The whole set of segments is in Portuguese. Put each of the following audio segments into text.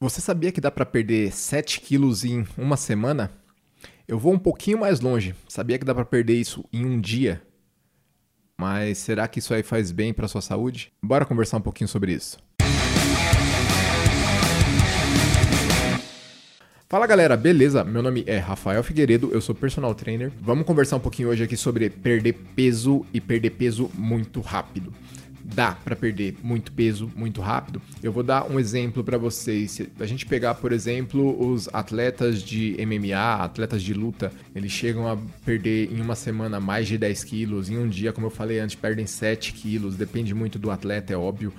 Você sabia que dá para perder 7 quilos em uma semana? Eu vou um pouquinho mais longe. Sabia que dá para perder isso em um dia? Mas será que isso aí faz bem para sua saúde? Bora conversar um pouquinho sobre isso. Fala galera, beleza? Meu nome é Rafael Figueiredo, eu sou personal trainer. Vamos conversar um pouquinho hoje aqui sobre perder peso e perder peso muito rápido dá para perder muito peso muito rápido. Eu vou dar um exemplo para vocês. Se a gente pegar, por exemplo, os atletas de MMA, atletas de luta, eles chegam a perder em uma semana mais de 10 quilos, em um dia, como eu falei antes, perdem 7 quilos, depende muito do atleta, é óbvio.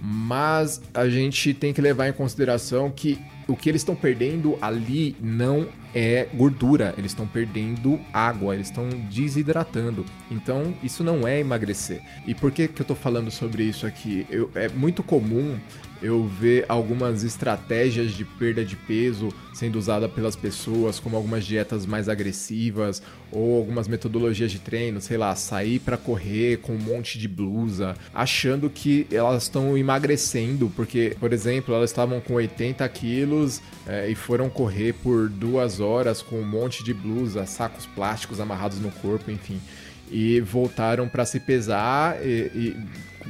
Mas a gente tem que levar em consideração que o que eles estão perdendo ali não é gordura, eles estão perdendo água, eles estão desidratando. Então, isso não é emagrecer. E por que, que eu estou falando sobre isso aqui? Eu, é muito comum eu ver algumas estratégias de perda de peso sendo usada pelas pessoas, como algumas dietas mais agressivas ou algumas metodologias de treino, sei lá, sair para correr com um monte de blusa, achando que elas estão emagrecendo, porque, por exemplo, elas estavam com 80 quilos é, e foram correr por duas horas com um monte de blusa, sacos plásticos amarrados no corpo, enfim e voltaram para se pesar e, e,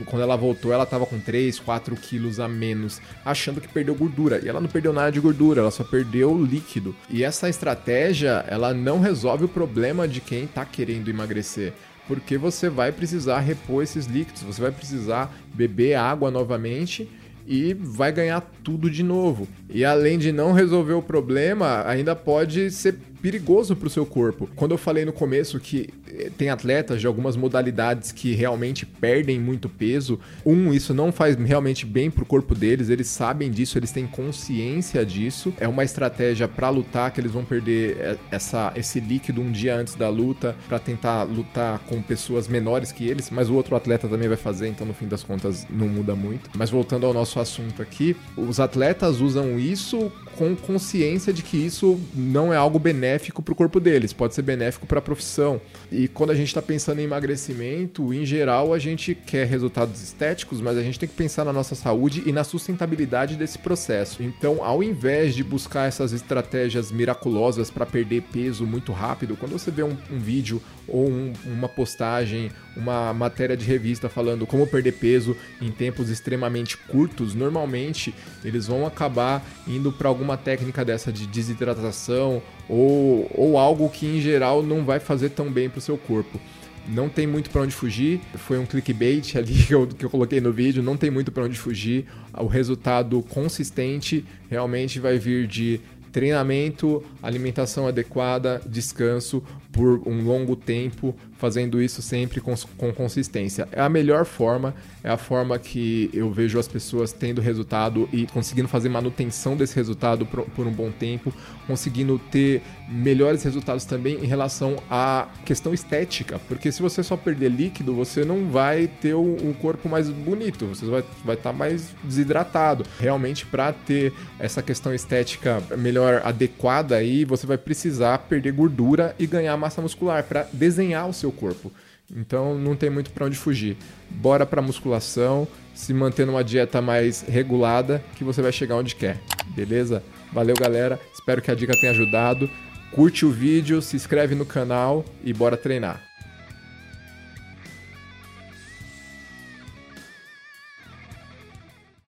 quando ela voltou ela estava com 3, 4 quilos a menos, achando que perdeu gordura. E ela não perdeu nada de gordura, ela só perdeu líquido. E essa estratégia, ela não resolve o problema de quem está querendo emagrecer. Porque você vai precisar repor esses líquidos, você vai precisar beber água novamente e vai ganhar tudo de novo. E além de não resolver o problema, ainda pode ser perigoso para o seu corpo. Quando eu falei no começo que tem atletas de algumas modalidades que realmente perdem muito peso, um, isso não faz realmente bem para o corpo deles, eles sabem disso, eles têm consciência disso. É uma estratégia para lutar que eles vão perder eh, essa, esse líquido um dia antes da luta para tentar lutar com pessoas menores que eles, mas o outro atleta também vai fazer, então no fim das contas não muda muito. Mas voltando ao nosso assunto aqui, os atletas usam isso com consciência de que isso não é algo benéfico para o corpo deles, pode ser benéfico para a profissão. E quando a gente está pensando em emagrecimento, em geral a gente quer resultados estéticos, mas a gente tem que pensar na nossa saúde e na sustentabilidade desse processo. Então, ao invés de buscar essas estratégias miraculosas para perder peso muito rápido, quando você vê um, um vídeo ou um, uma postagem, uma matéria de revista falando como perder peso em tempos extremamente curtos, normalmente eles vão acabar indo para alguma técnica dessa de desidratação ou, ou algo que em geral não vai fazer tão bem para o seu corpo. Não tem muito para onde fugir. Foi um clickbait ali que eu, que eu coloquei no vídeo. Não tem muito para onde fugir. O resultado consistente realmente vai vir de treinamento, alimentação adequada, descanso por um longo tempo, fazendo isso sempre com, com, consistência. É a melhor forma, é a forma que eu vejo as pessoas tendo resultado e conseguindo fazer manutenção desse resultado por, por um bom tempo, conseguindo ter melhores resultados também em relação à questão estética, porque se você só perder líquido, você não vai ter um, um corpo mais bonito, você vai estar vai tá mais desidratado. Realmente, para ter essa questão estética melhor adequada aí, você vai precisar perder gordura e ganhar massa muscular para desenhar o seu corpo. Então não tem muito para onde fugir. Bora para musculação, se manter numa dieta mais regulada que você vai chegar onde quer. Beleza? Valeu, galera. Espero que a dica tenha ajudado. Curte o vídeo, se inscreve no canal e bora treinar.